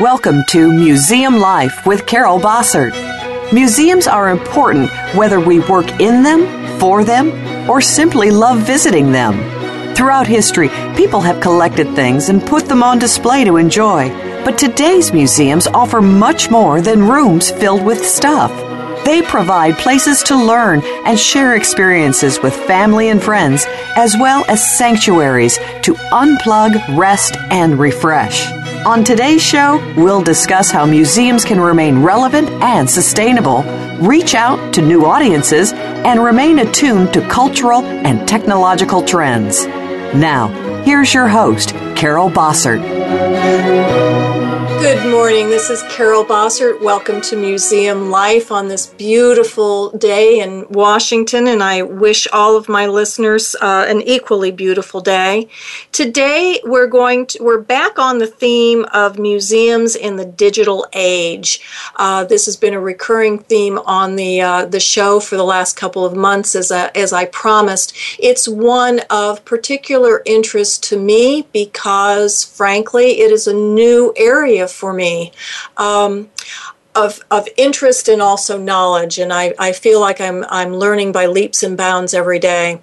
Welcome to Museum Life with Carol Bossert. Museums are important whether we work in them, for them, or simply love visiting them. Throughout history, people have collected things and put them on display to enjoy. But today's museums offer much more than rooms filled with stuff. They provide places to learn and share experiences with family and friends, as well as sanctuaries to unplug, rest, and refresh. On today's show, we'll discuss how museums can remain relevant and sustainable, reach out to new audiences, and remain attuned to cultural and technological trends. Now, here's your host, Carol Bossert. Good morning. This is Carol Bossert. Welcome to Museum Life on this beautiful day in Washington, and I wish all of my listeners uh, an equally beautiful day. Today, we're going to we're back on the theme of museums in the digital age. Uh, this has been a recurring theme on the uh, the show for the last couple of months, as a, as I promised. It's one of particular interest to me because, frankly, it is a new area for me. Um, of, of interest and also knowledge, and I, I feel like I'm, I'm learning by leaps and bounds every day.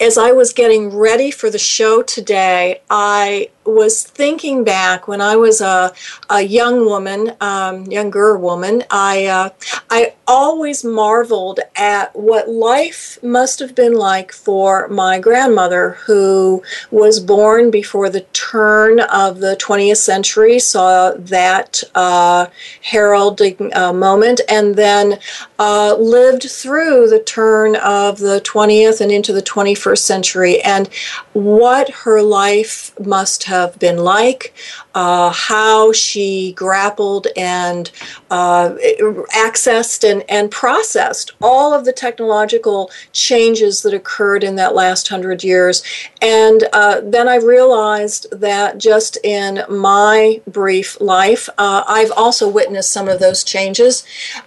As I was getting ready for the show today, I was thinking back when I was a, a young woman, um, younger woman, I, uh, I always marveled at what life must have been like for my grandmother, who was born before the turn of the 20th century, saw that uh, heralding uh, moment, and then uh, lived through the turn of the 20th and into the 21st century, and what her life must have have been like, uh, how she grappled and uh, accessed and, and processed all of the technological changes that occurred in that last hundred years. And uh, then I realized that just in my brief life, uh, I've also witnessed some of those changes.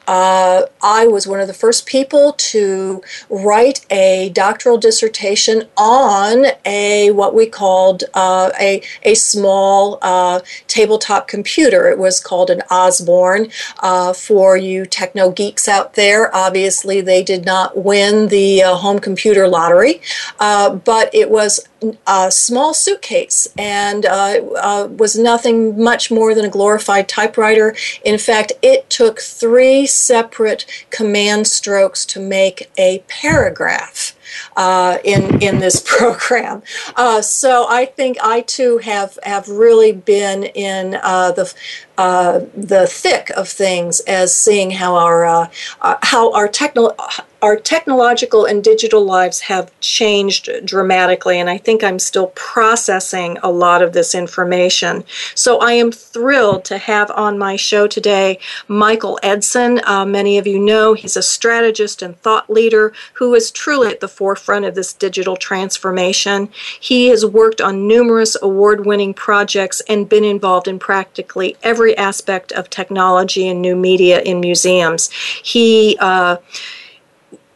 Uh, I was one of the first people to write a doctoral dissertation on a what we called uh, a, a small tabletop computer. It was called an Osborne. Uh, for you techno geeks out there, obviously they did not win the uh, home computer lottery, uh, but it was a small suitcase and uh, uh, was nothing much more than a glorified typewriter. In fact, it took three separate command strokes to make a paragraph uh, in in this program. Uh, so I think I too have have really been in uh, the uh, the thick of things as seeing how our uh, how our techno our technological and digital lives have changed dramatically, and I think I'm still processing a lot of this information. So I am thrilled to have on my show today Michael Edson. Uh, many of you know he's a strategist and thought leader who is truly at the forefront of this digital transformation. He has worked on numerous award winning projects and been involved in practically every aspect of technology and new media in museums. He uh,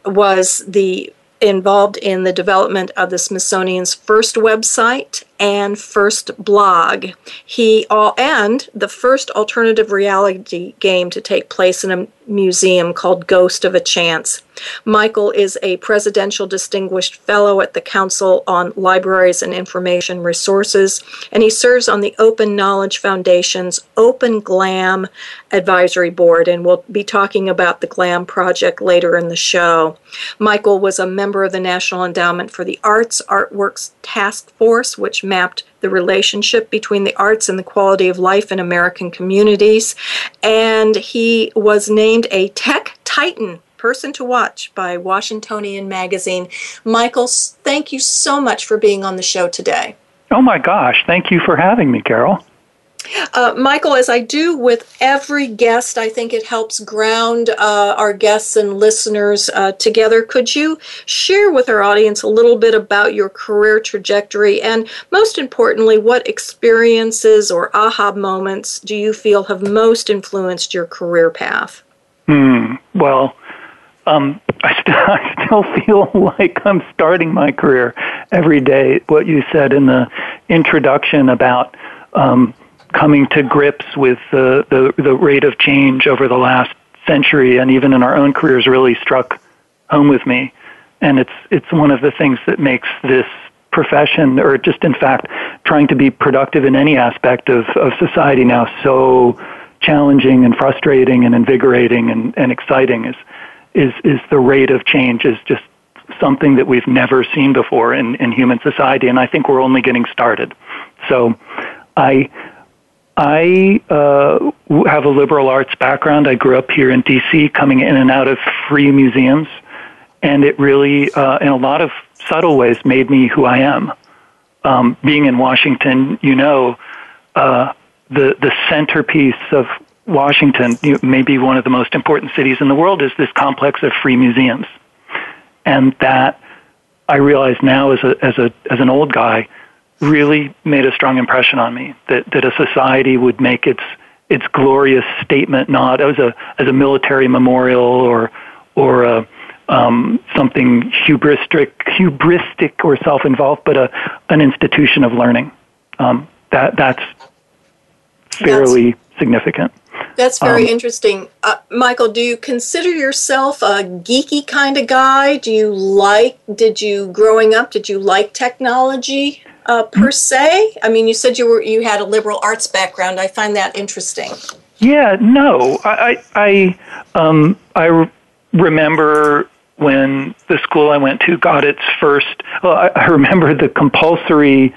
was the involved in the development of the Smithsonian's first website and first blog. He all and the first alternative reality game to take place in a museum called Ghost of a Chance. Michael is a Presidential Distinguished Fellow at the Council on Libraries and Information Resources, and he serves on the Open Knowledge Foundation's Open GLAM Advisory Board, and we'll be talking about the GLAM project later in the show. Michael was a member of the National Endowment for the Arts Artworks Task Force, which mapped the relationship between the arts and the quality of life in American communities. And he was named a Tech Titan Person to Watch by Washingtonian Magazine. Michael, thank you so much for being on the show today. Oh my gosh, thank you for having me, Carol. Uh, Michael, as I do with every guest, I think it helps ground uh, our guests and listeners uh, together. Could you share with our audience a little bit about your career trajectory and, most importantly, what experiences or aha moments do you feel have most influenced your career path? Hmm. Well, um, I, st- I still feel like I'm starting my career every day. What you said in the introduction about um, coming to grips with the, the, the rate of change over the last century and even in our own careers really struck home with me. And it's, it's one of the things that makes this profession, or just in fact, trying to be productive in any aspect of, of society now so challenging and frustrating and invigorating and, and exciting is, is, is the rate of change is just something that we've never seen before in, in human society. And I think we're only getting started. So I, I uh, have a liberal arts background. I grew up here in D.C., coming in and out of free museums, and it really, uh, in a lot of subtle ways, made me who I am. Um, being in Washington, you know, uh, the the centerpiece of Washington, you know, maybe one of the most important cities in the world, is this complex of free museums, and that I realize now as a as a as an old guy really made a strong impression on me that, that a society would make its its glorious statement not as a as a military memorial or or a, um, something hubristic hubristic or self involved, but a an institution of learning. Um, that that's fairly that's, significant. That's very um, interesting. Uh, Michael, do you consider yourself a geeky kind of guy? Do you like, did you, growing up, did you like technology? Uh, per se? I mean, you said you were you had a liberal arts background. I find that interesting. Yeah, no, I I um, I re- remember when the school I went to got its first. Well, I, I remember the compulsory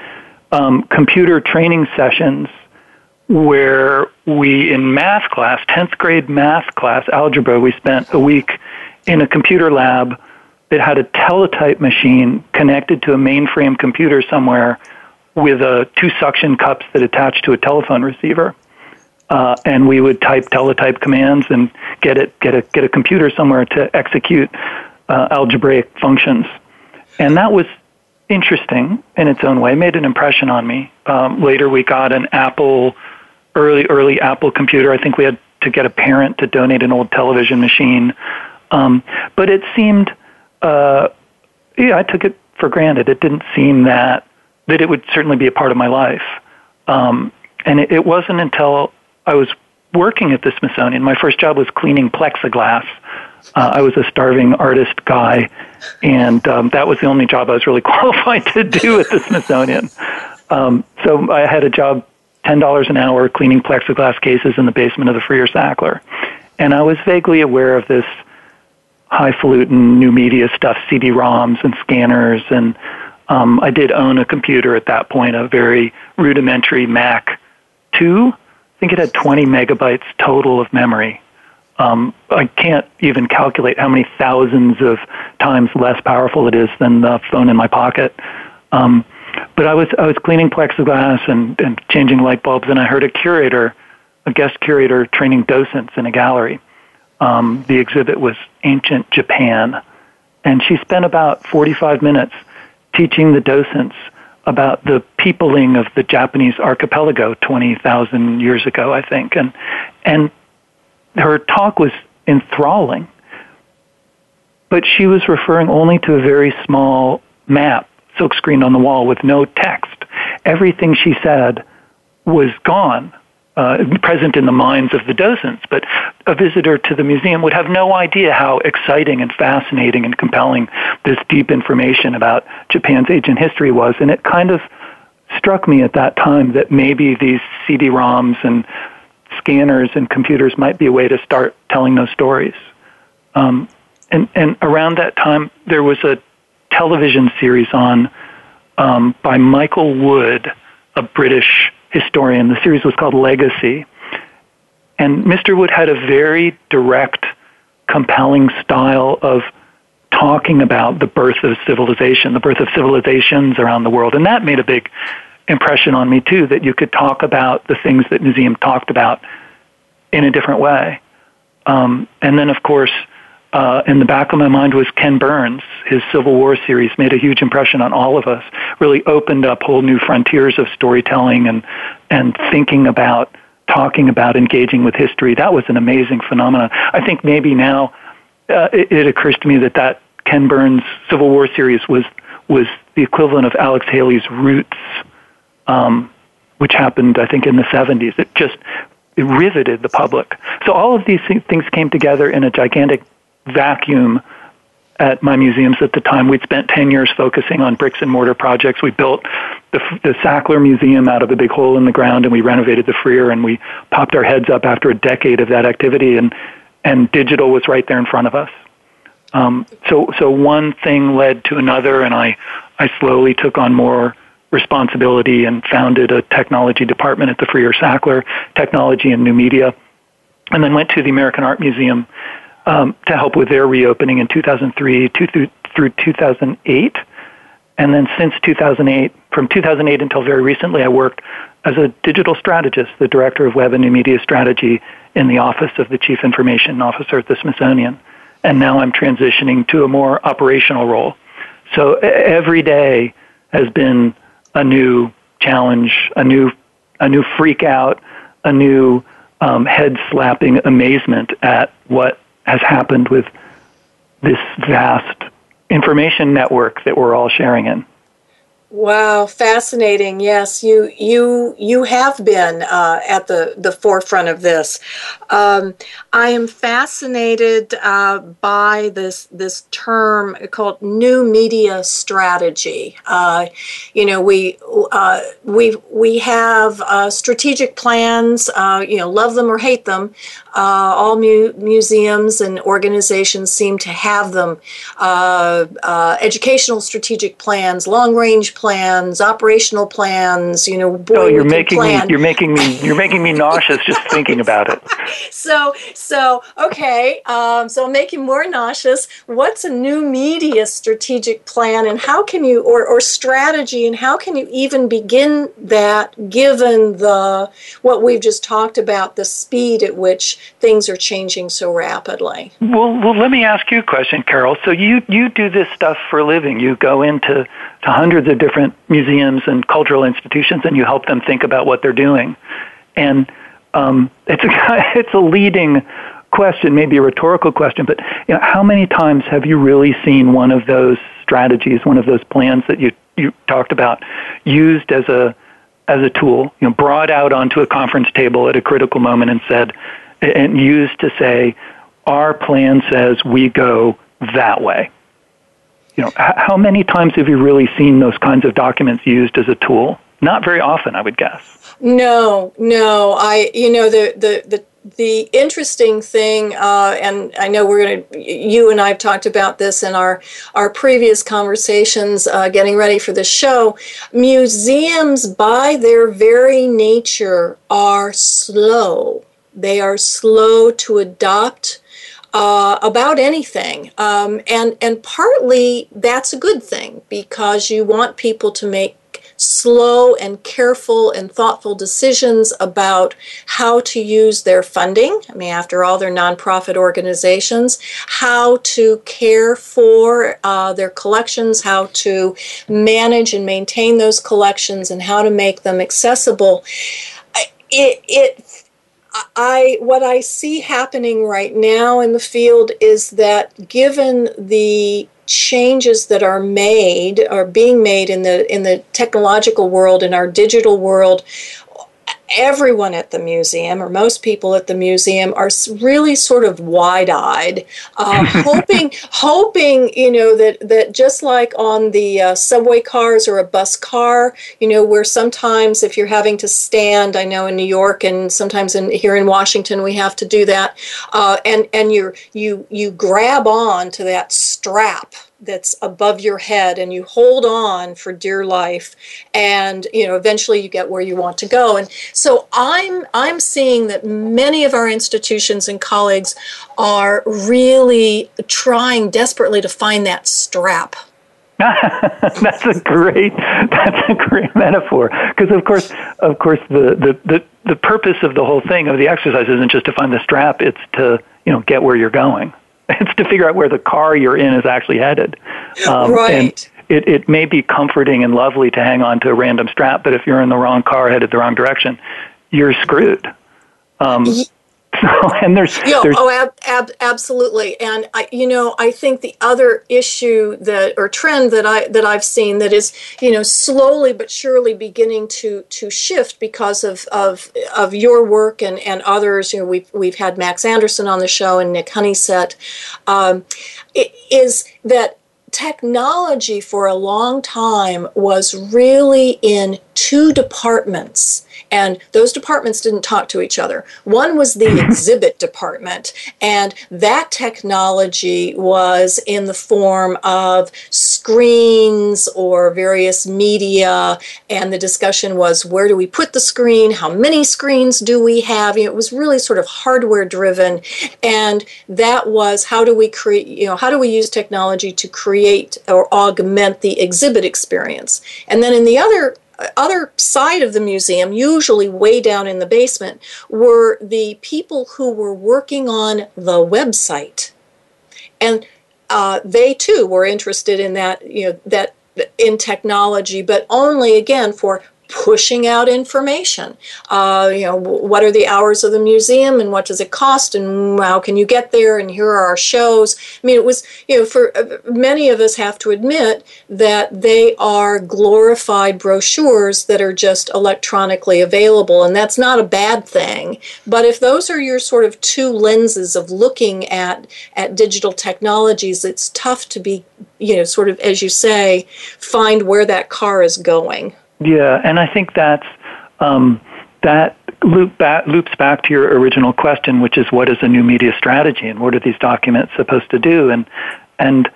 um, computer training sessions where we in math class, tenth grade math class, algebra, we spent a week in a computer lab that had a teletype machine connected to a mainframe computer somewhere with uh, two suction cups that attached to a telephone receiver. Uh, and we would type teletype commands and get it get a get a computer somewhere to execute uh, algebraic functions, and that was interesting in its own way. Made an impression on me. Um, later, we got an Apple early early Apple computer. I think we had to get a parent to donate an old television machine, um, but it seemed uh, yeah, I took it for granted. It didn't seem that that it would certainly be a part of my life. Um, and it, it wasn't until I was working at the Smithsonian. My first job was cleaning plexiglass. Uh, I was a starving artist guy, and um, that was the only job I was really qualified to do at the Smithsonian. Um, so I had a job, ten dollars an hour, cleaning plexiglass cases in the basement of the Freer Sackler, and I was vaguely aware of this highfalutin new media stuff, CD-ROMs and scanners, and um, I did own a computer at that point, a very rudimentary Mac 2. I think it had 20 megabytes total of memory. Um, I can't even calculate how many thousands of times less powerful it is than the phone in my pocket. Um, but I was I was cleaning plexiglass and, and changing light bulbs, and I heard a curator, a guest curator, training docents in a gallery um, the exhibit was Ancient Japan. And she spent about 45 minutes teaching the docents about the peopling of the Japanese archipelago 20,000 years ago, I think. And, and her talk was enthralling. But she was referring only to a very small map, silkscreened on the wall with no text. Everything she said was gone uh, present in the minds of the docents, but a visitor to the museum would have no idea how exciting and fascinating and compelling this deep information about Japan's ancient history was. And it kind of struck me at that time that maybe these CD-ROMs and scanners and computers might be a way to start telling those stories. Um, and, and around that time, there was a television series on um, by Michael Wood, a British historian. The series was called Legacy. And Mr. Wood had a very direct compelling style of talking about the birth of civilization, the birth of civilizations around the world. And that made a big impression on me too, that you could talk about the things that Museum talked about in a different way. Um, and then, of course, uh, in the back of my mind was Ken Burns. His Civil War series made a huge impression on all of us. Really opened up whole new frontiers of storytelling and and thinking about, talking about, engaging with history. That was an amazing phenomenon. I think maybe now uh, it, it occurs to me that that Ken Burns Civil War series was was the equivalent of Alex Haley's Roots, um, which happened I think in the 70s. It just it riveted the public. So all of these things came together in a gigantic vacuum at my museums at the time. We'd spent 10 years focusing on bricks and mortar projects. We built the, the Sackler Museum out of a big hole in the ground and we renovated the Freer and we popped our heads up after a decade of that activity and, and digital was right there in front of us. Um, so, so one thing led to another and I, I slowly took on more responsibility and founded a technology department at the Freer Sackler, technology and new media, and then went to the American Art Museum um, to help with their reopening in 2003 two through, through 2008. And then since 2008, from 2008 until very recently, I worked as a digital strategist, the director of web and new media strategy in the office of the chief information officer at the Smithsonian. And now I'm transitioning to a more operational role. So every day has been a new challenge, a new, a new freak out, a new um, head slapping amazement at what has happened with this vast information network that we're all sharing in. Wow, fascinating. Yes, you you you have been uh, at the the forefront of this. Um, I am fascinated uh, by this this term called new media strategy. Uh, you know, we uh, we we have uh, strategic plans. Uh, you know, love them or hate them. all mu- museums and organizations seem to have them. educational strategic plans, long range plans, operational plans. You know, boy, oh, you're making plan. me you're making me you're making me nauseous just thinking about it. So so okay, um, so I'm making more nauseous. What's a new media strategic plan, and how can you or or strategy, and how can you even begin that given the what we've just talked about, the speed at which things are changing so rapidly? Well, well, let me ask you a question, Carol. So you you do this stuff for a living. You go into to hundreds of different museums and cultural institutions, and you help them think about what they're doing. And um, it's a it's a leading question, maybe a rhetorical question, but you know, how many times have you really seen one of those strategies, one of those plans that you you talked about, used as a as a tool, you know, brought out onto a conference table at a critical moment and said, and used to say, our plan says we go that way you know, how many times have you really seen those kinds of documents used as a tool? Not very often, I would guess. No, no. I, you know, the the the the interesting thing, uh, and I know we're going to, you and I have talked about this in our, our previous conversations uh, getting ready for the show. Museums, by their very nature, are slow. They are slow to adopt uh, about anything. Um, and, and partly that's a good thing because you want people to make slow and careful and thoughtful decisions about how to use their funding. I mean, after all, they're nonprofit organizations, how to care for uh, their collections, how to manage and maintain those collections, and how to make them accessible. It, it I what I see happening right now in the field is that given the changes that are made are being made in the in the technological world in our digital world everyone at the museum, or most people at the museum, are really sort of wide-eyed, uh, hoping, hoping, you know, that that just like on the uh, subway cars or a bus car, you know, where sometimes if you're having to stand, I know in New York and sometimes in here in Washington we have to do that, uh, and and you you you grab on to that strap that's above your head and you hold on for dear life and you know eventually you get where you want to go. And so i'm i'm seeing that many of our institutions and colleagues are really trying desperately to find that strap. That's a great that's a great metaphor. Because of course of course the, the the the purpose of the whole thing of the exercise isn't just to find the strap it's to you know get where you're going it's to figure out where the car you're in is actually headed. Um, right. and it, it may be comforting and lovely to hang on to a random strap but if you're in the wrong car headed the wrong direction you're screwed. Um, So, and there's, there's oh, ab, ab, absolutely. And I, you know, I think the other issue that or trend that I that I've seen that is, you know, slowly but surely beginning to to shift because of of of your work and and others. You know, we've we've had Max Anderson on the show and Nik Honeysett. Um, is that technology for a long time was really in two departments and those departments didn't talk to each other. One was the exhibit department, and that technology was in the form of screens or various media, and the discussion was where do we put the screen, how many screens do we have? You know, it was really sort of hardware driven, and that was how do we create, you know, how do we use technology to create or augment the exhibit experience? And then in the other other side of the museum, usually way down in the basement, were the people who were working on the website, and uh, they too were interested in that, you know, that in technology, but only again for pushing out information. Uh, you know, what are the hours of the museum and what does it cost and how can you get there and here are our shows. I mean, it was, you know, for uh, many of us have to admit that they are glorified brochures that are just electronically available and that's not a bad thing. But if those are your sort of two lenses of looking at at digital technologies, it's tough to be, you know, sort of as you say, find where that car is going. Yeah, and I think that's um, that loop back, loops back to your original question, which is what is a new media strategy and what are these documents supposed to do? And and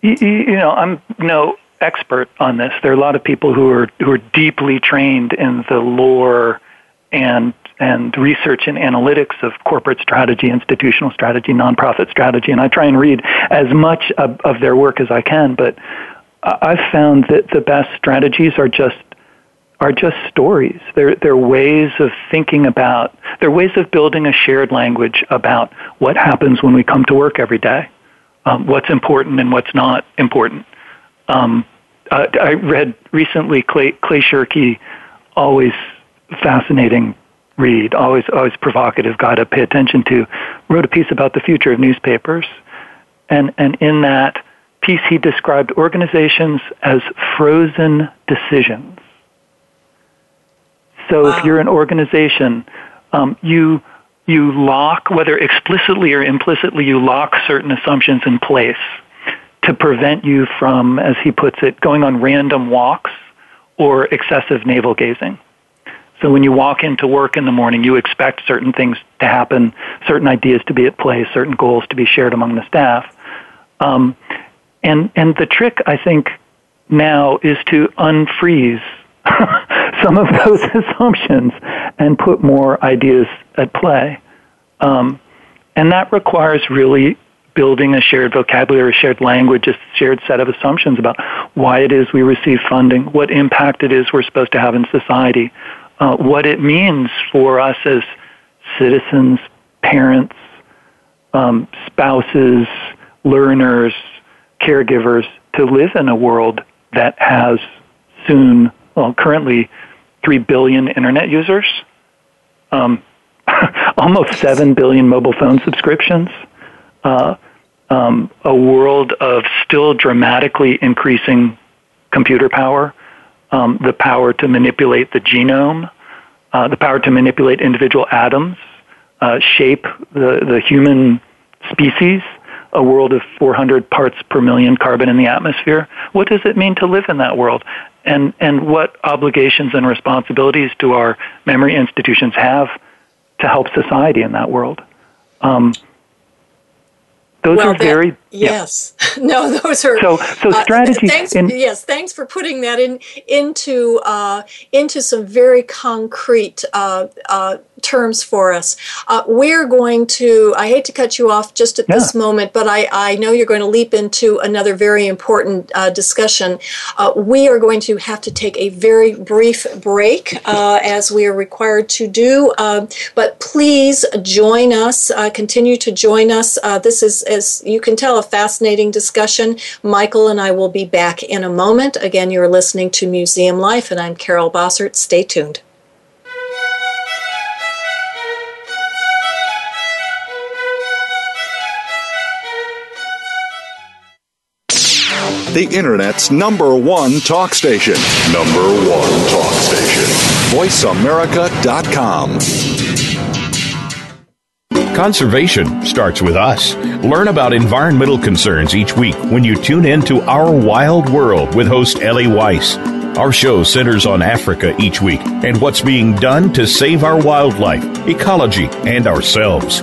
you, you know, I'm no expert on this. There are a lot of people who are who are deeply trained in the lore and and research and analytics of corporate strategy, institutional strategy, nonprofit strategy, and I try and read as much of, of their work as I can. But I've found that the best strategies are just are just stories. They're, they're ways of thinking about, they're ways of building a shared language about what happens when we come to work every day, um, what's important and what's not important. Um, uh, I read recently Clay, Clay Shirky, always fascinating read, always always provocative guy to pay attention to, wrote a piece about the future of newspapers. And, and in that piece, he described organizations as frozen decisions so wow. if you're an organization, um, you you lock, whether explicitly or implicitly, you lock certain assumptions in place to prevent you from, as he puts it, going on random walks or excessive navel gazing. So when you walk into work in the morning, you expect certain things to happen, certain ideas to be at play, certain goals to be shared among the staff. Um, and and the trick, I think, now is to unfreeze some of those assumptions and put more ideas at play. Um, and that requires really building a shared vocabulary, a shared language, a shared set of assumptions about why it is we receive funding, what impact it is we're supposed to have in society, uh, what it means for us as citizens, parents, um, spouses, learners, caregivers to live in a world that has soon well, currently 3 billion internet users, um, almost 7 billion mobile phone subscriptions, uh, um, a world of still dramatically increasing computer power, um, the power to manipulate the genome, uh, the power to manipulate individual atoms, uh, shape the, the human species, a world of 400 parts per million carbon in the atmosphere. What does it mean to live in that world? And and what obligations and responsibilities do our memory institutions have to help society in that world? Um, Those well, are very yes. Yeah. no, those are so so. Uh, thanks, in, yes, thanks for putting that in into uh, into some very concrete uh, uh terms for us. Uh, we're going to. I hate to cut you off just at yeah. this moment, but I I know you're going to leap into another very important uh, discussion. Uh, we are going to have to take a very brief break uh, as we are required to do. Um, but please join us. Uh, continue to join us. this is as you can tell, a fascinating discussion. Michael and I will be back in a moment. Again, you're listening to Museum Life, and I'm Carol Bossert. Stay tuned. The Internet's number one talk station. Number one talk station. VoiceAmerica.com. Conservation starts with us. Learn about environmental concerns each week when you tune in to Our Wild World with host Ellie Weiss. Our show centers on Africa each week and what's being done to save our wildlife, ecology, and ourselves.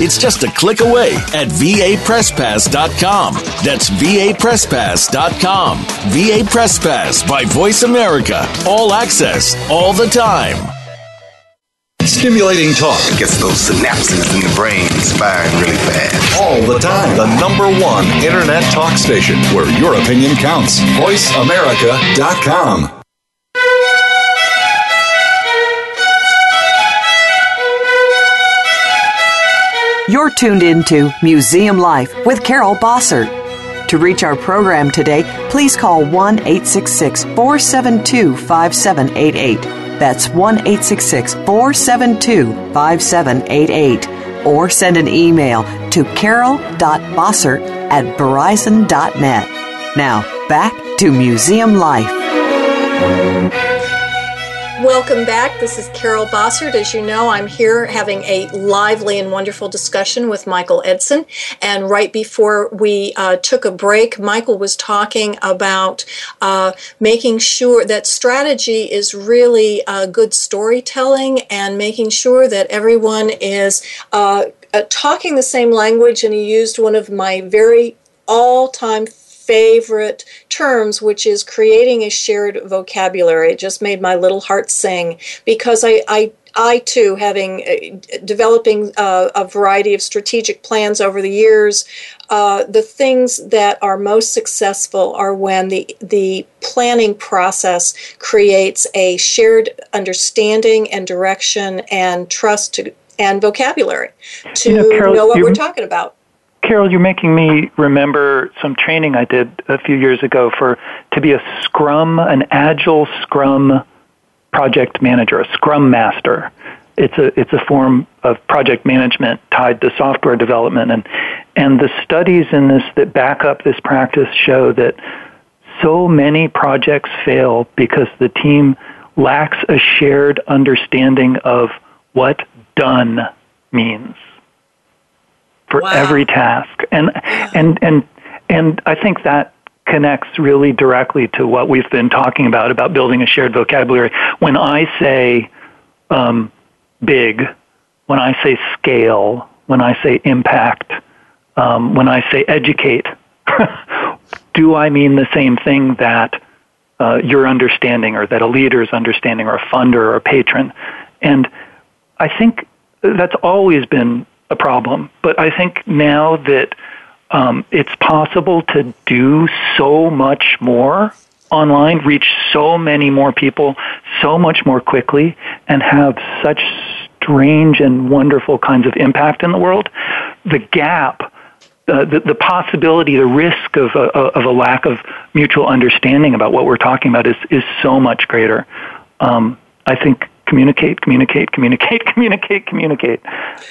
It's just a click away at vapresspass.com. That's vapresspass.com. VA Press Pass by Voice America. All access, all the time time. Stimulating talk gets those synapses in the brain firing really fast. All the time. The number one internet talk station where your opinion counts. VoiceAmerica.com. You're tuned into Museum Life with Carol Bossert. To reach our program today, please call 1 866 472 5788 that's 1 472 5788. Or send an email to carol.bossert at verizon.net. Now, back to Museum Life. Welcome back. This is Carol Bossert. As you know, I'm here having a lively and wonderful discussion with Michael Edson. And right before we uh, took a break, Michael was talking about uh, making sure that strategy is really uh, good storytelling and making sure that everyone is uh, uh, talking the same language. And he used one of my very all time favorite terms, which is creating a shared vocabulary. It just made my little heart sing because I, I I too, having uh, developing uh, a variety of strategic plans over the years, uh, the things that are most successful are when the the planning process creates a shared understanding and direction and trust to, and vocabulary to you know, Carol, know what we're talking about. Carol, you're making me remember some training I did a few years ago for to be a Scrum, an Agile Scrum project manager, a Scrum Master. It's a it's a form of project management tied to software development, and and the studies in this that back up this practice show that so many projects fail because the team lacks a shared understanding of what done means for wow. every task. And and and and I think that connects really directly to what we've been talking about about building a shared vocabulary. When I say um, big, when I say scale, when I say impact, um, when I say educate, do I mean the same thing that uh, you're understanding, or that a leader's understanding, or a funder, or a patron? And I think that's always been a problem. But I think now that um, it's possible to do so much more online, reach so many more people so much more quickly, and have such strange and wonderful kinds of impact in the world, the gap uh, the, the possibility, the risk of a, of a lack of mutual understanding about what we're talking about is, is so much greater. Um, I think communicate, communicate, communicate, communicate, communicate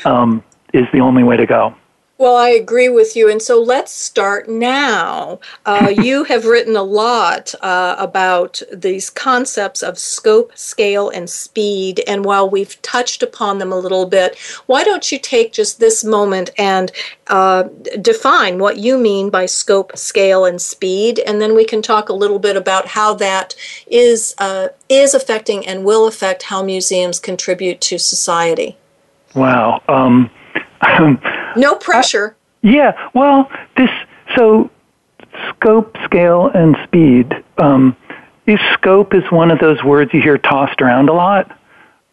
um, is the only way to go. Well, I agree with you. And so let's start now. Uh, you have written a lot uh, about these concepts of scope, scale, and speed. And while we've touched upon them a little bit, why don't you take just this moment and uh, define what you mean by scope, scale, and speed? And then we can talk a little bit about how that is, uh, is affecting and will affect how museums contribute to society. Wow. Um, no pressure. Uh, yeah, well, this so scope, scale, and speed. Um, scope is one of those words you hear tossed around a lot,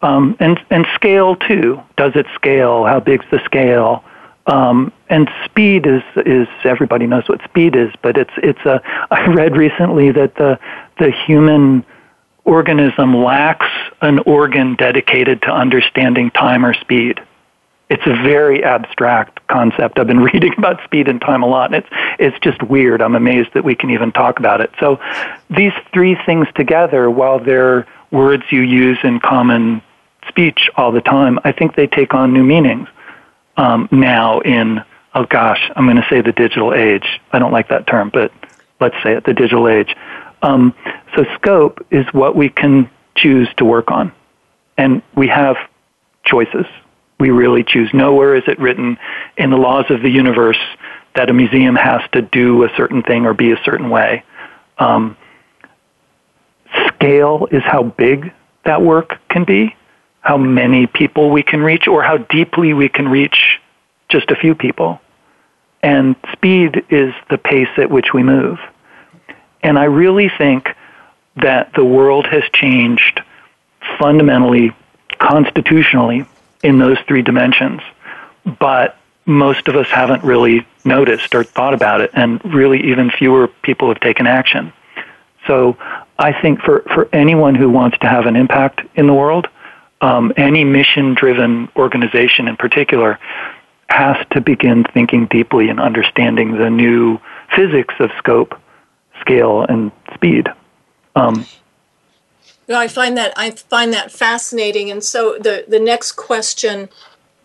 um, and and scale too. Does it scale? How big's the scale? Um, and speed is is everybody knows what speed is, but it's it's a. I read recently that the the human organism lacks an organ dedicated to understanding time or speed it's a very abstract concept. I've been reading about speed and time a lot, and it's it's just weird. I'm amazed that we can even talk about it. So, these three things together, while they're words you use in common speech all the time, I think they take on new meanings um, now. In oh gosh, I'm going to say the digital age. I don't like that term, but let's say it, the digital age. Um, so, scope is what we can choose to work on, and we have choices we really choose. Nowhere is it written in the laws of the universe that a museum has to do a certain thing or be a certain way. Um, scale is how big that work can be, how many people we can reach, or how deeply we can reach just a few people. And speed is the pace at which we move. And I really think that the world has changed fundamentally, constitutionally, in those three dimensions. But most of us haven't really noticed or thought about it, and really even fewer people have taken action. So I think for, for anyone who wants to have an impact in the world, um, any mission driven organization in particular has to begin thinking deeply and understanding the new physics of scope, scale, and speed. Um, no, I find that I find that fascinating. And so the the next question,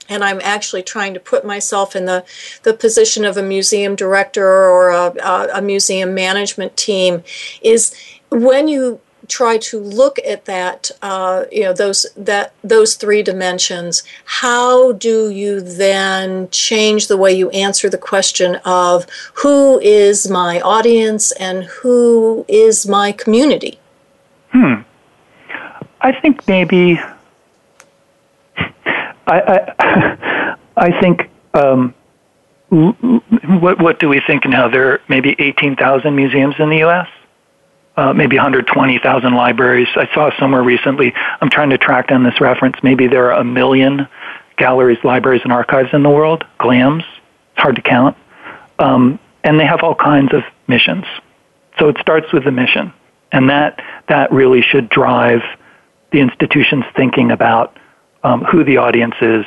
and I'm actually trying to put myself in the the position of a museum director or a, a museum management team, is when you try to look at that uh, you know those that those three dimensions how do you then change the way you answer the question of who is my audience and who is my community hmm I think maybe. I I, I think. Um, what what do we think now? There are maybe eighteen thousand museums in the U.S. Uh, maybe 120,000 libraries. I saw somewhere recently. I'm trying to track down this reference. Maybe there are a million galleries, libraries, and archives in the world. GLAMs. It's hard to count. Um, and they have all kinds of missions. So it starts with the mission, and that that really should drive the institution's thinking about um, who the audience is,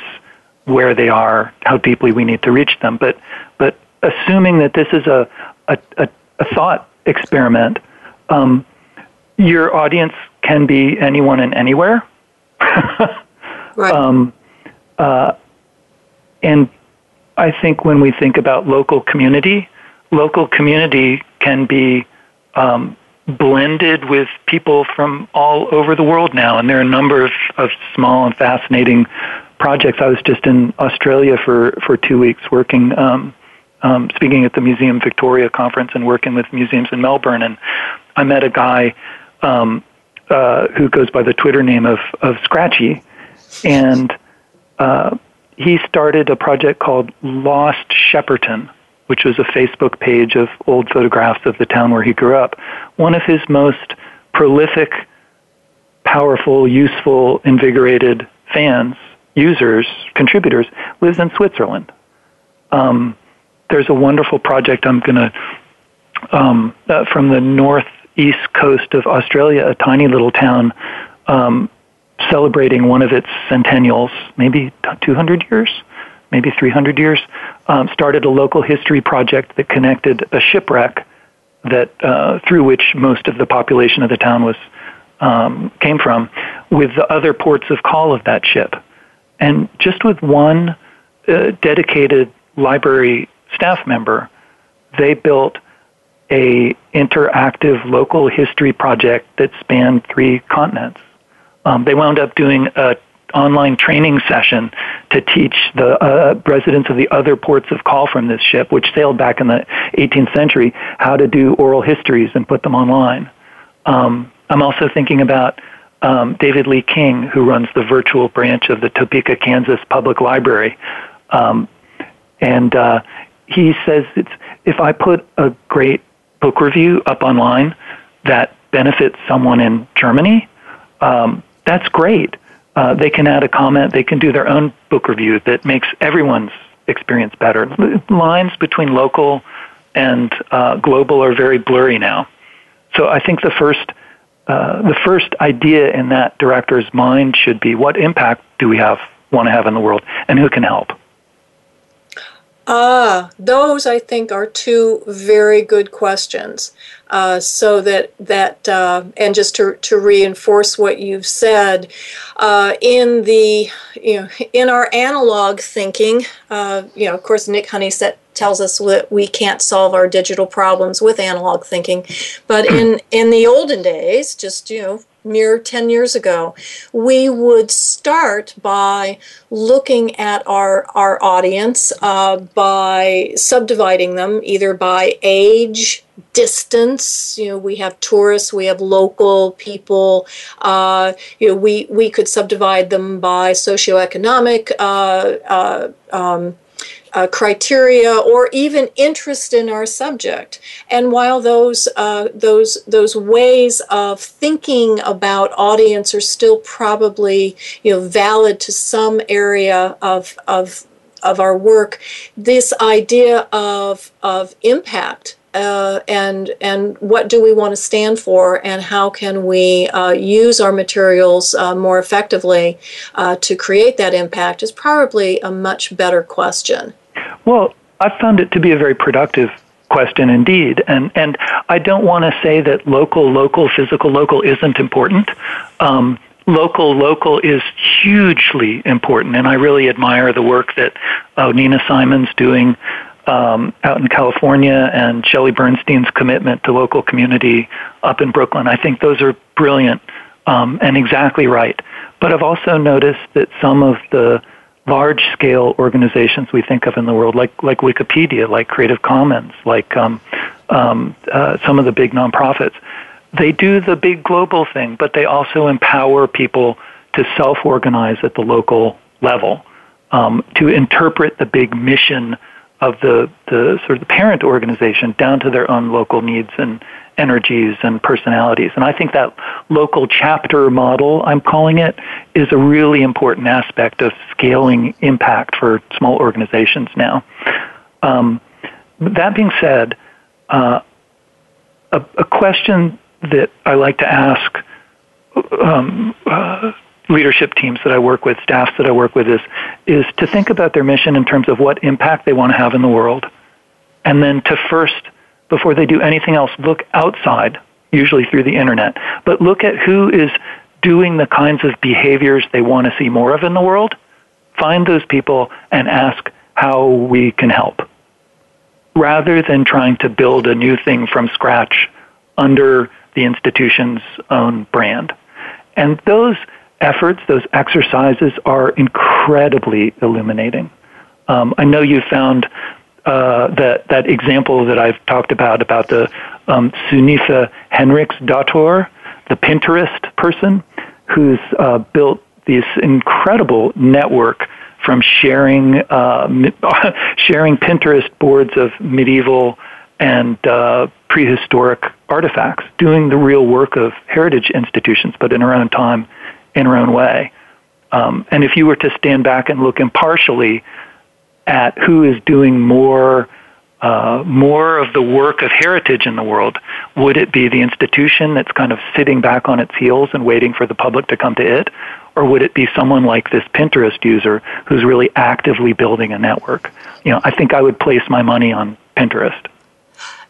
where they are, how deeply we need to reach them. But but assuming that this is a a, a, a thought experiment, um, your audience can be anyone and anywhere. right. Um, uh, and I think when we think about local community, local community can be um, blended with people from all over the world now, and there are a number of, of small and fascinating projects. I was just in Australia for, for two weeks working, um, um, speaking at the Museum Victoria conference and working with museums in Melbourne, and I met a guy um, uh, who goes by the Twitter name of, of Scratchy, and uh, he started a project called Lost Shepparton which was a Facebook page of old photographs of the town where he grew up. One of his most prolific, powerful, useful, invigorated fans, users, contributors, lives in Switzerland. Um, there's a wonderful project I'm going to, um, uh, from the northeast coast of Australia, a tiny little town um, celebrating one of its centennials, maybe 200 years maybe 300 years, um, started a local history project that connected a shipwreck that uh, through which most of the population of the town was um, came from, with the other ports of call of that ship, and just with one uh, dedicated library staff member, they built a interactive local history project that spanned three continents. Um, they wound up doing a online training session to teach the uh, residents of the other ports of call from this ship, which sailed back in the 18th century, how to do oral histories and put them online. Um, I'm also thinking about um, David Lee King, who runs the virtual branch of the Topeka, Kansas Public Library. Um, and uh, he says it's, if I put a great book review up online that benefits someone in Germany, um, that's great. Uh, they can add a comment. They can do their own book review that makes everyone's experience better. Lines between local and uh, global are very blurry now. So I think the first uh, the first idea in that director's mind should be what impact do we have want to have in the world, and who can help. Ah, those I think are two very good questions. Uh, so that that uh, and just to to reinforce what you've said, uh, in the you know in our analog thinking, uh, you know, of course, Nik Honeysett tells us that we can't solve our digital problems with analog thinking, but in in the olden days, just you know mere 10 years ago, we would start by looking at our, our audience uh, by subdividing them either by age, distance. You know, we have tourists, we have local people. Uh, you know, we, we could subdivide them by socioeconomic. Uh, uh um, uh, criteria or even interest in our subject. And while those uh, those those ways of thinking about audience are still probably you know valid to some area of of of our work, this idea of of impact uh, and and what do we want to stand for, and how can we uh, use our materials uh, more effectively uh, to create that impact is probably a much better question. Well, I found it to be a very productive question indeed. And, and I don't want to say that local, local, physical, local isn't important. Um, local, local is hugely important. And I really admire the work that uh, Nina Simon's doing um, out in California and Shelley Bernstein's commitment to local community up in Brooklyn. I think those are brilliant um, and exactly right. But I've also noticed that some of the large scale organizations we think of in the world, like like Wikipedia, like Creative Commons, like um, um, uh, some of the big nonprofits, they do the big global thing, but they also empower people to self organize at the local level, um, to interpret the big mission of the, the sort of the parent organization down to their own local needs and energies and personalities. And I think that local chapter model, I'm calling it, is a really important aspect of scaling impact for small organizations now. Um, that being said, uh, a, a, question that I like to ask um, uh, leadership teams that I work with, staffs that I work with, is is to think about their mission in terms of what impact they want to have in the world, and then to first before they do anything else, look outside, usually through the internet, but look at who is doing the kinds of behaviors they want to see more of in the world. Find those people and ask how we can help. Rather than trying to build a new thing from scratch under the institution's own brand. And those efforts, those exercises are incredibly illuminating. Um, I know you found uh, that that example that I've talked about about the um, Sunitha Henriksdottir, the Pinterest person who's uh, built this incredible network from sharing uh, sharing Pinterest boards of medieval and uh, prehistoric artifacts, doing the real work of heritage institutions, but in her own time, in her own way. Um, and if you were to stand back and look impartially at who is doing more uh, more of the work of heritage in the world? Would it be the institution that's kind of sitting back on its heels and waiting for the public to come to it? or would it be someone like this Pinterest user who's really actively building a network? You know, I think I would place my money on Pinterest.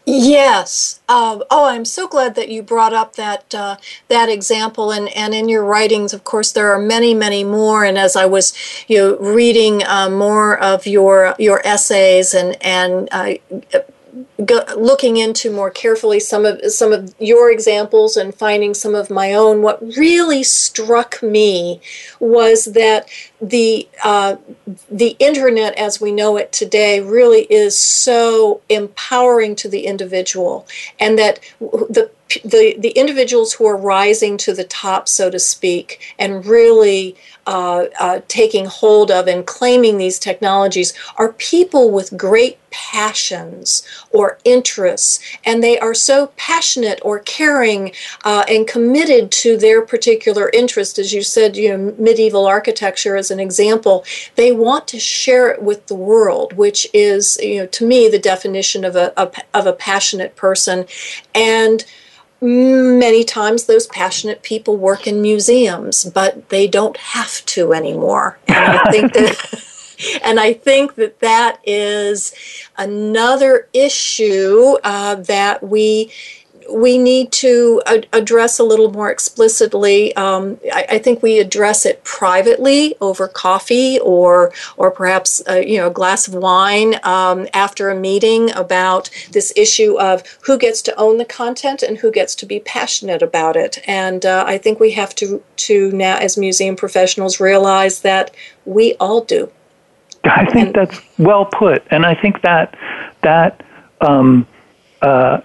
Yes. Um, oh, I'm so glad that you brought up that uh, that example, and, and in your writings, of course, there are many, many more. And as I was, you know, reading uh, more of your your essays and and uh, go, looking into more carefully some of some of your examples and finding some of my own, what really struck me was that the uh, the internet as we know it today really is so empowering to the individual, and that the the the individuals who are rising to the top, so to speak, and really uh, uh, taking hold of and claiming these technologies are people with great passions or interests, and they are so passionate or caring uh, and committed to their particular interest. As you said, you know, medieval architecture as an example, they want to share it with the world, which is, you know, to me, the definition of a, a of a passionate person, and many times those passionate people work in museums, but they don't have to anymore. And I think that. and I think that that is another issue uh, that we we need to ad- address a little more explicitly. Um, I, I, think we address it privately over coffee or or perhaps uh, you know a glass of wine um, after a meeting about this issue of who gets to own the content and who gets to be passionate about it. And uh, I think we have to to now as museum professionals realize that we all do. I think and, that's well put, and I think that that. Um, uh, uh,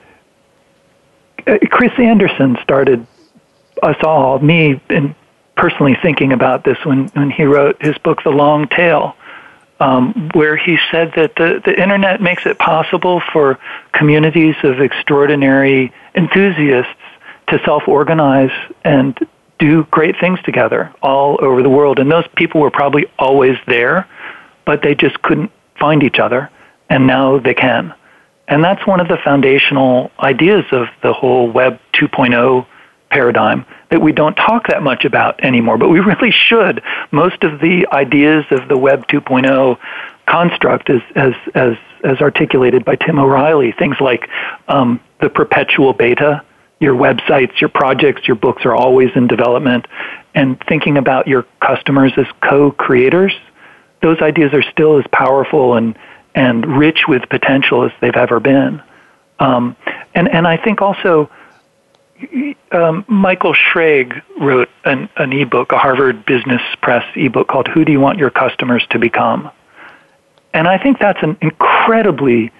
Chris Anderson started us all, me and personally thinking about this when, when he wrote his book, The Long Tail, um, where he said that the, the internet makes it possible for communities of extraordinary enthusiasts to self organize and do great things together all over the world. And those people were probably always there, but they just couldn't find each other, and now they can. And that's one of the foundational ideas of the whole Web 2.0 paradigm that we don't talk that much about anymore, but we really should. Most of the ideas of the Web 2.0 construct is, as, as, as articulated by Tim O'Reilly, things like um, the perpetual beta, your websites, your projects, your books are always in development, and thinking about your customers as co-creators, those ideas are still as powerful and and rich with potential as they've ever been. Um, and and I think also. Um, Michael Schrage wrote an, an ebook, a Harvard Business Press ebook called "Who Do You Want Your Customers to Become?" And I think that's an incredibly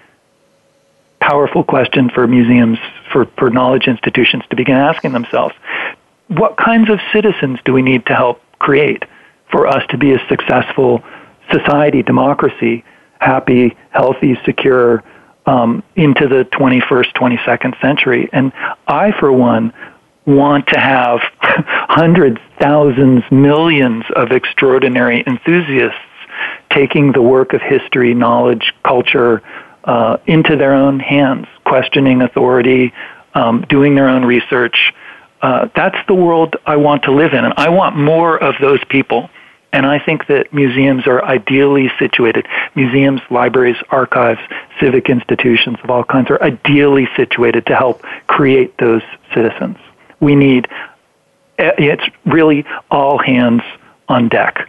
powerful question for museums, for, for knowledge institutions to begin asking themselves. What kinds of citizens do we need to help create for us to be a successful society, democracy, happy, healthy, secure um, into the 21st, 22nd century. And I, for one, want to have hundreds, thousands, millions of extraordinary enthusiasts taking the work of history, knowledge, culture uh, into their own hands, questioning authority, um, doing their own research. Uh, that's the world I want to live in, and I want more of those people. And I think that museums are ideally situated. Museums, libraries, archives, civic institutions of all kinds are ideally situated to help create those citizens. We need, eh, it's really all hands on deck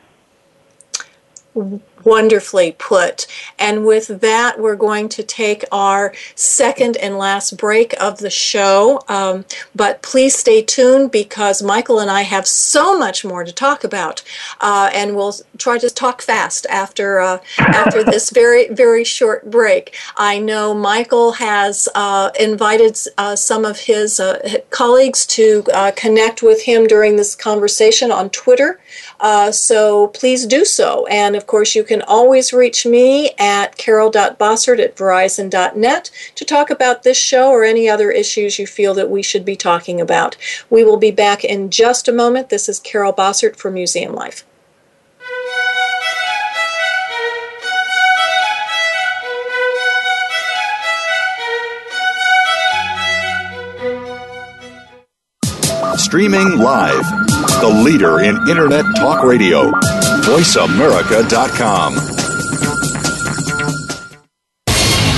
wonderfully put. And with that, we're going to take our second and last break of the show. Um, but please stay tuned because Michael and I have so much more to talk about, uh, and we'll try to talk fast after uh, after this very very short break. I know Michael has uh, invited uh, some of his uh, colleagues to uh, connect with him during this conversation on Twitter. so please do so, and of course you can always reach me at carol.bossert at verizon.net to talk about this show or any other issues you feel that we should be talking about. We will be back in just a moment. This is Carol Bossert for Museum Life. Streaming live the leader in Internet talk radio. VoiceAmerica.com.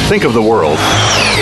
Think of the world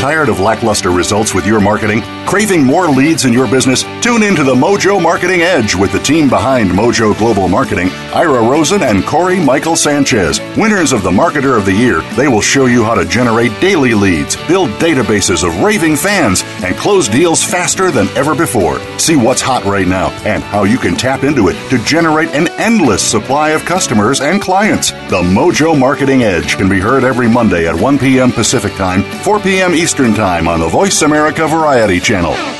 Tired of lackluster results with your marketing? Craving more leads in your business? Tune in to the Mojo Marketing Edge with the team behind Mojo Global Marketing, Ira Rosen and Corey Michael Sanchez. Winners of the Marketer of the Year, they will show you how to generate daily leads, build databases of raving fans, and close deals faster than ever before. See what's hot right now and how you can tap into it to generate an endless supply of customers and clients. The Mojo Marketing Edge can be heard every Monday at 1 p.m. Pacific Time, 4 p.m. Eastern Eastern Time on the Voice America Variety Channel.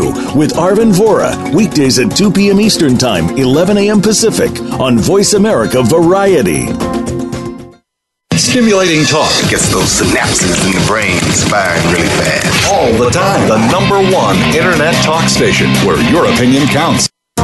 with Arvin Vohra, weekdays at 2 p.m. Eastern Time, 11 a.m. Pacific, on Voice America Variety. Stimulating talk Gets those synapses in the brain firing really fast. all the time. The number one internet talk station where your opinion counts.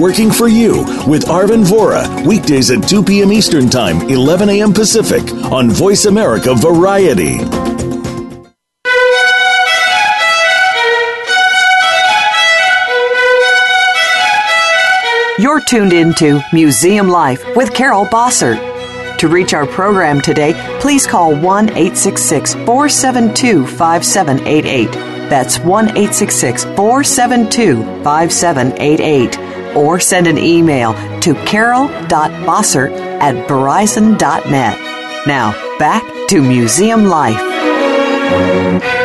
Working for You with Arvin Vohra, weekdays at 2 p.m. Eastern Time, 11 a.m. Pacific, on Voice America Variety. You're tuned into Museum Life with Carol Bossert. To reach our program today, please call 1 866 472 5788. That's 1 866 472 5788. Or send an email to carol.bossert at verizon.net. Now, back to Museum Life.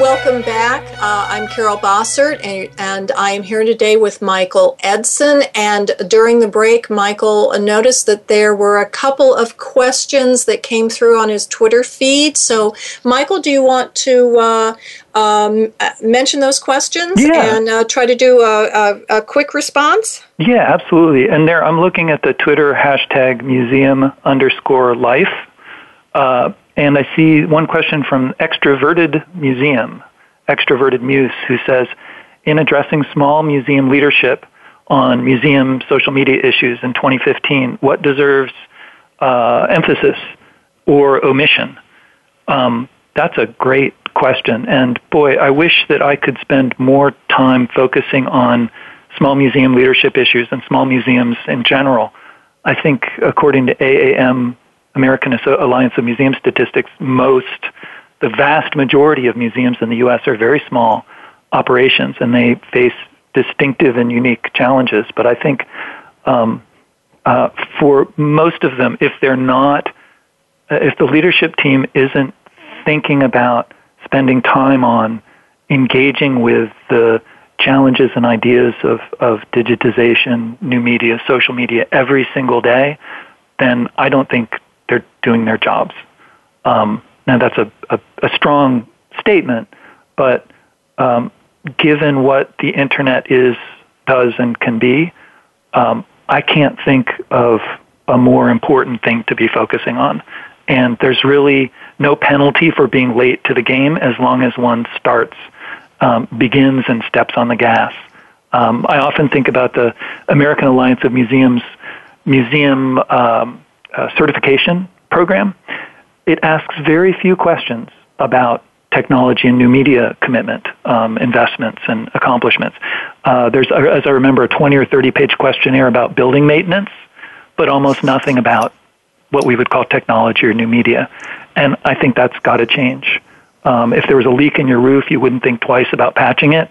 Welcome back. Uh, I'm Carol Bossert, and, and I am here today with Michael Edson. And during the break, Michael noticed that there were a couple of questions that came through on his Twitter feed. So, Michael, do you want to uh, um, mention those questions Yeah. and uh, try to do a, a, a quick response? Yeah, absolutely. And there, I'm looking at the Twitter hashtag museum underscore life, uh, and I see one question from Extroverted Museum, Extroverted Muse, who says, in addressing small museum leadership on museum social media issues in 2015, what deserves uh, emphasis or omission? Um, that's a great question. And boy, I wish that I could spend more time focusing on small museum leadership issues and small museums in general. I think, according to AAM, American Alliance of Museum Statistics, most, the vast majority of museums in the U.S. are very small operations and they face distinctive and unique challenges. But I think um, uh, for most of them, if they're not, if the leadership team isn't thinking about spending time on engaging with the challenges and ideas of, of digitization, new media, social media every single day, then I don't think they're doing their jobs. Um, now that's a, a, a strong statement, but um, given what the internet is, does, and can be, um, I can't think of a more important thing to be focusing on. And there's really no penalty for being late to the game as long as one starts um, begins and steps on the gas. Um, I often think about the American Alliance of Museums museum um, uh, certification program. It asks very few questions about technology and new media commitment, um, investments, and accomplishments. Uh, there's, as I remember, a 20 or 30 page questionnaire about building maintenance, but almost nothing about what we would call technology or new media. And I think that's got to change. Um, if there was a leak in your roof, you wouldn't think twice about patching it.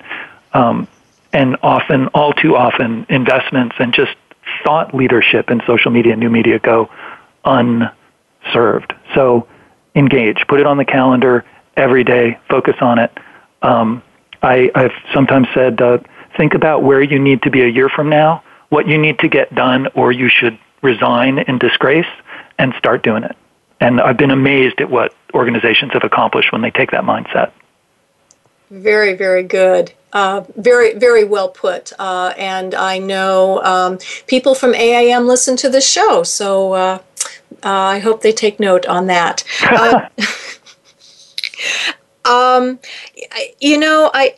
Um, and often, all too often, investments and just thought leadership in social media and new media go unserved. So engage, put it on the calendar every day, focus on it. Um, I, I've sometimes said, uh, think about where you need to be a year from now, what you need to get done, or you should resign in disgrace and start doing it. And I've been amazed at what organizations have accomplished when they take that mindset. Very, very good. Uh, very, very well put. Uh, and I know um, people from AAM listen to this show, so uh, I hope they take note on that. Uh, um, you know, I,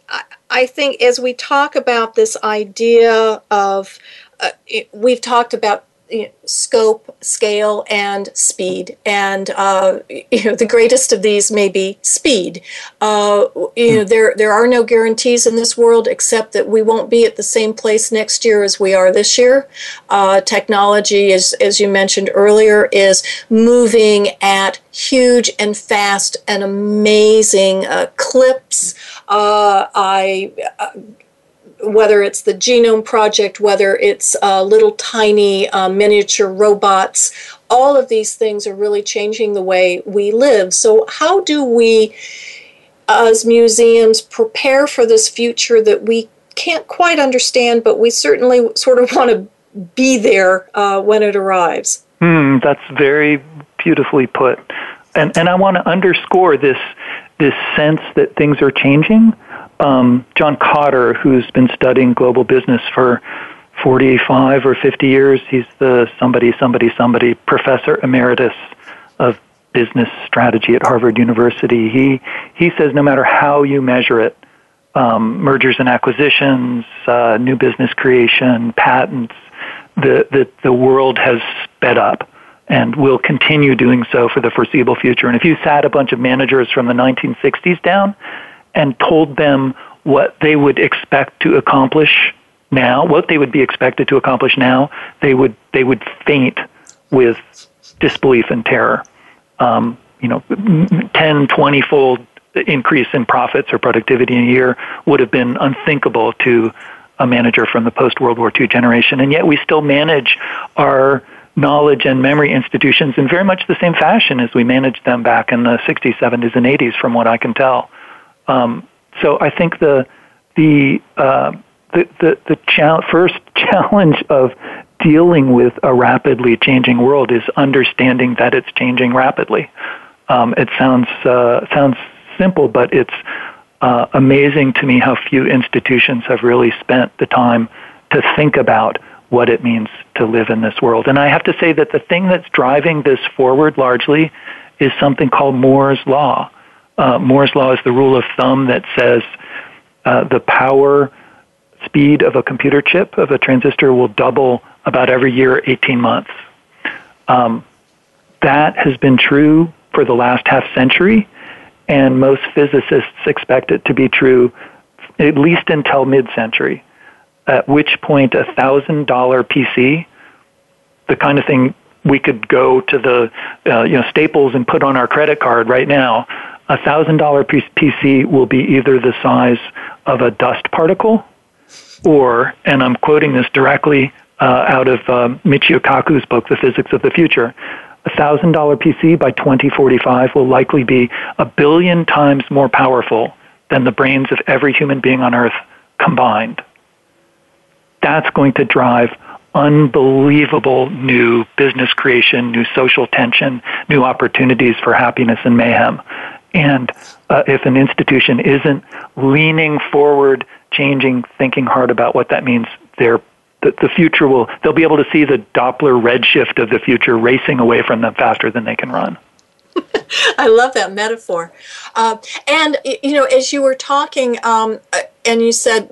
I think as we talk about this idea of, uh, we've talked about you know, scope, scale, and speed. And uh, you know, the greatest of these may be speed. Uh, you know, there there are no guarantees in this world except that we won't be at the same place next year as we are this year. Uh, technology, as as you mentioned earlier, is moving at huge and fast and amazing uh, clips. Uh, I uh, whether it's the Genome Project, whether it's uh, little tiny uh, miniature robots, all of these things are really changing the way we live. So, how do we, as museums, prepare for this future that we can't quite understand, but we certainly sort of want to be there uh, when it arrives? Hmm, that's very beautifully put. And, and I want to underscore this, this sense that things are changing um, John Kotter, who's been studying global business for 45 or 50 years. He's the somebody, somebody, somebody professor emeritus of business strategy at Harvard University. He he says no matter how you measure it, um, mergers and acquisitions, uh, new business creation, patents, the, the the world has sped up and will continue doing so for the foreseeable future. And if you sat a bunch of managers from the 1960s down and told them what they would expect to accomplish now, what they would be expected to accomplish now, they would they would faint with disbelief and terror. Um, you know, 10, 20 fold increase in profits or productivity in a year would have been unthinkable to a manager from the post World War II generation. And yet we still manage our knowledge and memory institutions in very much the same fashion as we managed them back in the 60s, 70s, and 80s, from what I can tell. Um, so I think the the uh, the the, the first challenge of dealing with a rapidly changing world is understanding that it's changing rapidly. Um, it sounds uh, sounds simple, but it's uh, amazing to me how few institutions have really spent the time to think about what it means to live in this world. And I have to say that the thing that's driving this forward largely is something called Moore's law. Uh, Moore's law is the rule of thumb that says uh, the power speed of a computer chip of a transistor will double about every year, 18 months. Um, that has been true for the last half century, and most physicists expect it to be true at least until mid-century. At which point, a thousand dollar PC, the kind of thing we could go to the uh, you know Staples and put on our credit card right now, a thousand dollar PC will be either the size of a dust particle, or, and I'm quoting this directly uh, out of uh, Michio Kaku's book, The Physics of the Future. A thousand dollar PC by 2045 will likely be a billion times more powerful than the brains of every human being on Earth combined. That's going to drive unbelievable new business creation, new social tension, new opportunities for happiness and mayhem. And uh, if an institution isn't leaning forward, changing, thinking hard about what that means, they're the, the future will they'll be able to see the Doppler redshift of the future racing away from them faster than they can run. I love that metaphor. Uh, and, you know, as you were talking, um, uh, and you said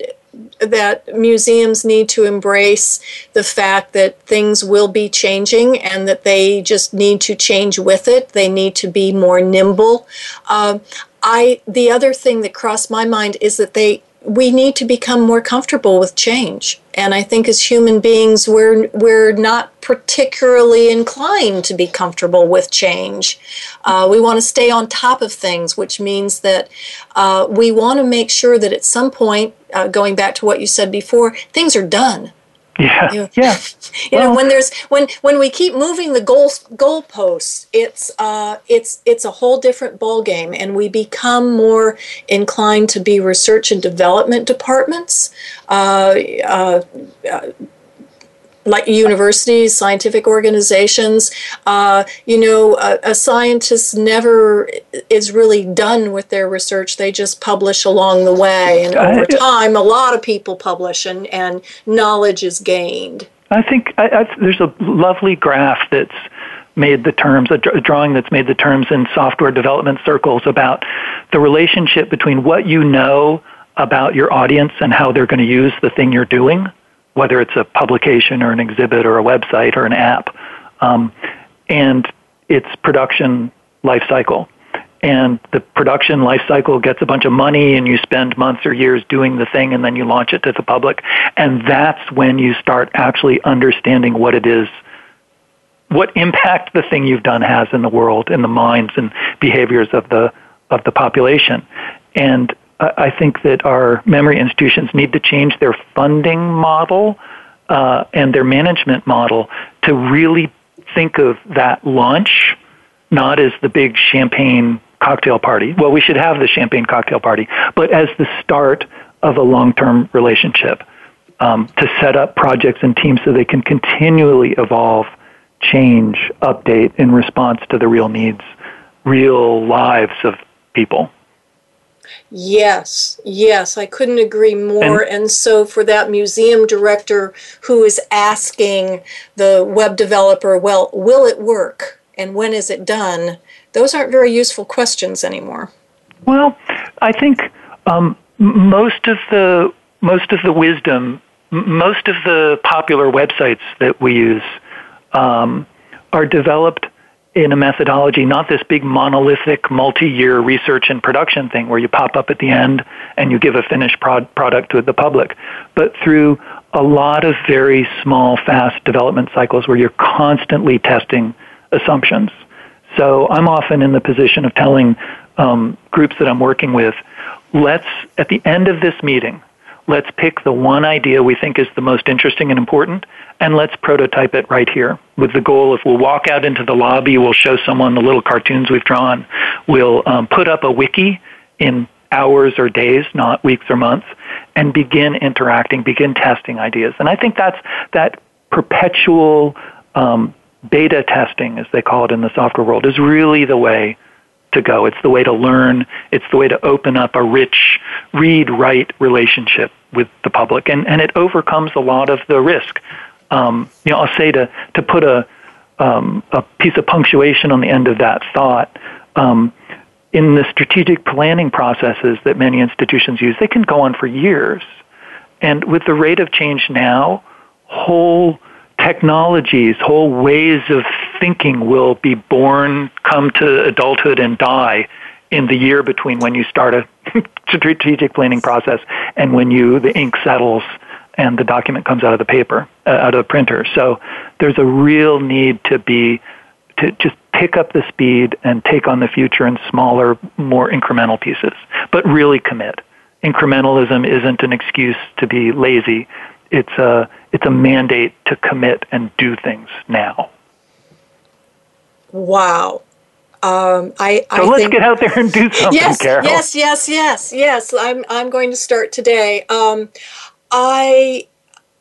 that museums need to embrace the fact that things will be changing and that they just need to change with it. They need to be more nimble. Uh, I the other thing that crossed my mind is that they we need to become more comfortable with change. And I think as human beings, we're, we're not particularly inclined to be comfortable with change. Uh, we want to stay on top of things, which means that uh, we want to make sure that at some point, uh, going back to what you said before, things are done. Yeah, you, yeah. You well, know, when there's when when we keep moving the goal goalposts, it's uh, it's it's a whole different ball game, and we become more inclined to be research and development departments. Uh, uh, uh like universities, scientific organizations. Uh, you know, a, a, scientist never is really done with their research. They just publish along the way. And over time, a lot of people publish and, and knowledge is gained. I think I, I, there's a lovely graph that's made the terms, a, a drawing that's made the terms in software development circles about the relationship between what you know about your audience and how they're going to use the thing you're doing whether it's a publication or an exhibit or a website or an app, um, and its production life cycle. And the production life cycle gets a bunch of money, and you spend months or years doing the thing, and then you launch it to the public. And that's when you start actually understanding what it is, what impact the thing you've done has in the world, in the minds and behaviors of the of the population. And I think that our memory institutions need to change their funding model uh, and their management model to really think of that launch not as the big champagne cocktail party. Well, we should have the champagne cocktail party, but as the start of a long term relationship um, to set up projects and teams so they can continually evolve, change, update in response to the real needs, real lives of people. Yes, yes, I couldn't agree more. And, and, so, for that museum director who is asking the web developer, well, will it work? And when is it done? Those aren't very useful questions anymore. Well, I think um, most of the most of the wisdom, most of the popular websites that we use um, are developed in a methodology, not this big monolithic multi-year research and production thing where you pop up at the end and you give a finished prod- product to the public, but through a lot of very small, fast development cycles where you're constantly testing assumptions. So I'm often in the position of telling um, groups that I'm working with, let's, at the end of this meeting, let's pick the one idea we think is the most interesting and important, and let's prototype it right here with the goal if we'll walk out into the lobby, we'll show someone the little cartoons we've drawn, we'll um, put up a wiki in hours or days, not weeks or months, and begin interacting, begin testing ideas. And I think that's that perpetual um, beta testing, as they call it in the software world, is really the way to go. It's the way to learn. It's the way to open up a rich read write relationship with the public, and and it overcomes a lot of the risk. Um, you know, I'll say to to put a um, a piece of punctuation on the end of that thought. Um, in the strategic planning processes that many institutions use, they can go on for years. And with the rate of change now, whole technologies, whole ways of thinking will be born, come to adulthood, and die in the year between when you start a strategic planning process and when you the ink settles and the document comes out of the paper, uh, out of the printer. So there's a real need to be to just pick up the speed and take on the future in smaller, more incremental pieces, but really commit. Incrementalism isn't an excuse to be lazy it's a it's a mandate to commit and do things now. Wow. Um, I, so I let's think, get out there and do something, yes, Carol. Yes, yes, yes, yes. I'm I'm going to start today. Um, I,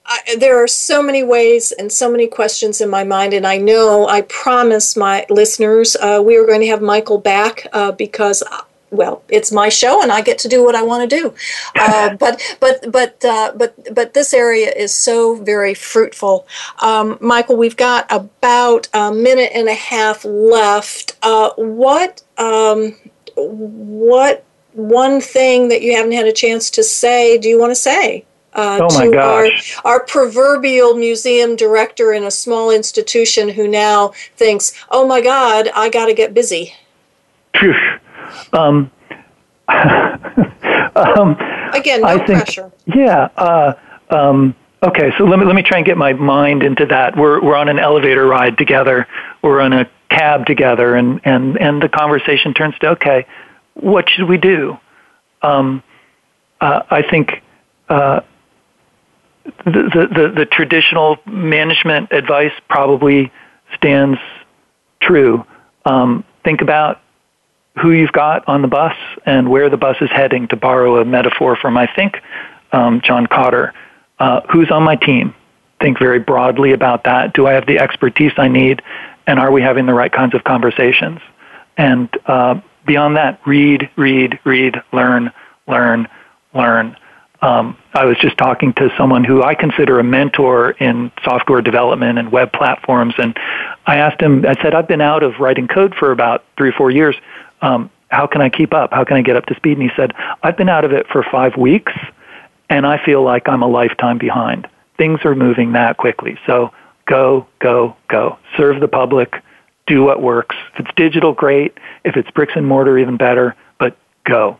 I, there are so many ways and so many questions in my mind, and I know I promise my listeners uh, we are going to have Michael back uh, because well, it's my show and I get to do what I want to do. Uh, but but but uh, but but this area is so very fruitful. Um, Michael, we've got about a minute and a half left. Uh, what um, what one thing that you haven't had a chance to say do you want to say? Uh, oh to gosh. our, our proverbial museum director in a small institution who now thinks, oh my God, I got to get busy. Um, um, Again, no I think, pressure. Yeah. Uh, um, okay, so let me let me try and get my mind into that. We're we're on an elevator ride together. We're on a cab together, and and and the conversation turns to okay, what should we do? Um, uh, I think. Uh, the, the, the traditional management advice probably stands true. Um, think about who you've got on the bus and where the bus is heading, to borrow a metaphor from, I think, um, John Kotter. Uh, who's on my team? Think very broadly about that. Do I have the expertise I need? And are we having the right kinds of conversations? And uh, beyond that, read, read, read, learn, learn, learn. Um, I was just talking to someone who I consider a mentor in software development and web platforms, and I asked him. I said, "I've been out of writing code for about three or four years. Um, how can I keep up? How can I get up to speed?" And he said, "I've been out of it for five weeks, and I feel like I'm a lifetime behind. Things are moving that quickly. So go, go, go. Serve the public. Do what works. If it's digital, great. If it's bricks and mortar, even better. But go."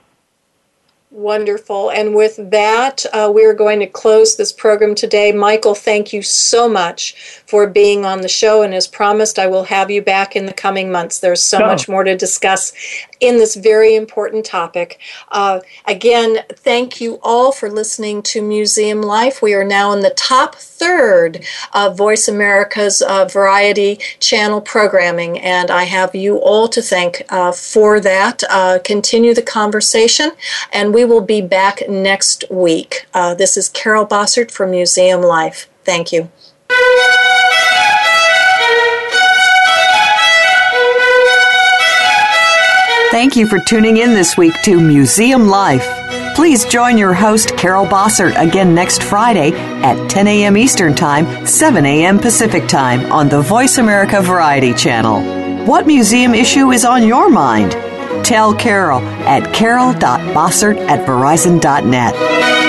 Wonderful. And with that, uh, we're going to close this program today. Michael, thank you so much for being on the show. And as promised, I will have you back in the coming months. There's so oh. much more to discuss in this very important topic. Uh, again, thank you all for listening to Museum Life. We are now in the top third of Voice America's uh, Variety Channel programming, and I have you all to thank uh, for that. Uh, continue the conversation, and we will be back next week. Uh, this is Carol Bossert from Museum Life. Thank you. Thank you for tuning in this week to Museum Life. Please join your host, Carol Bossert, again next Friday at 10 a.m. Eastern Time, 7 a.m. Pacific Time on the Voice America Variety Channel. What museum issue is on your mind? Tell Carol at carol.bossert at verizon.net.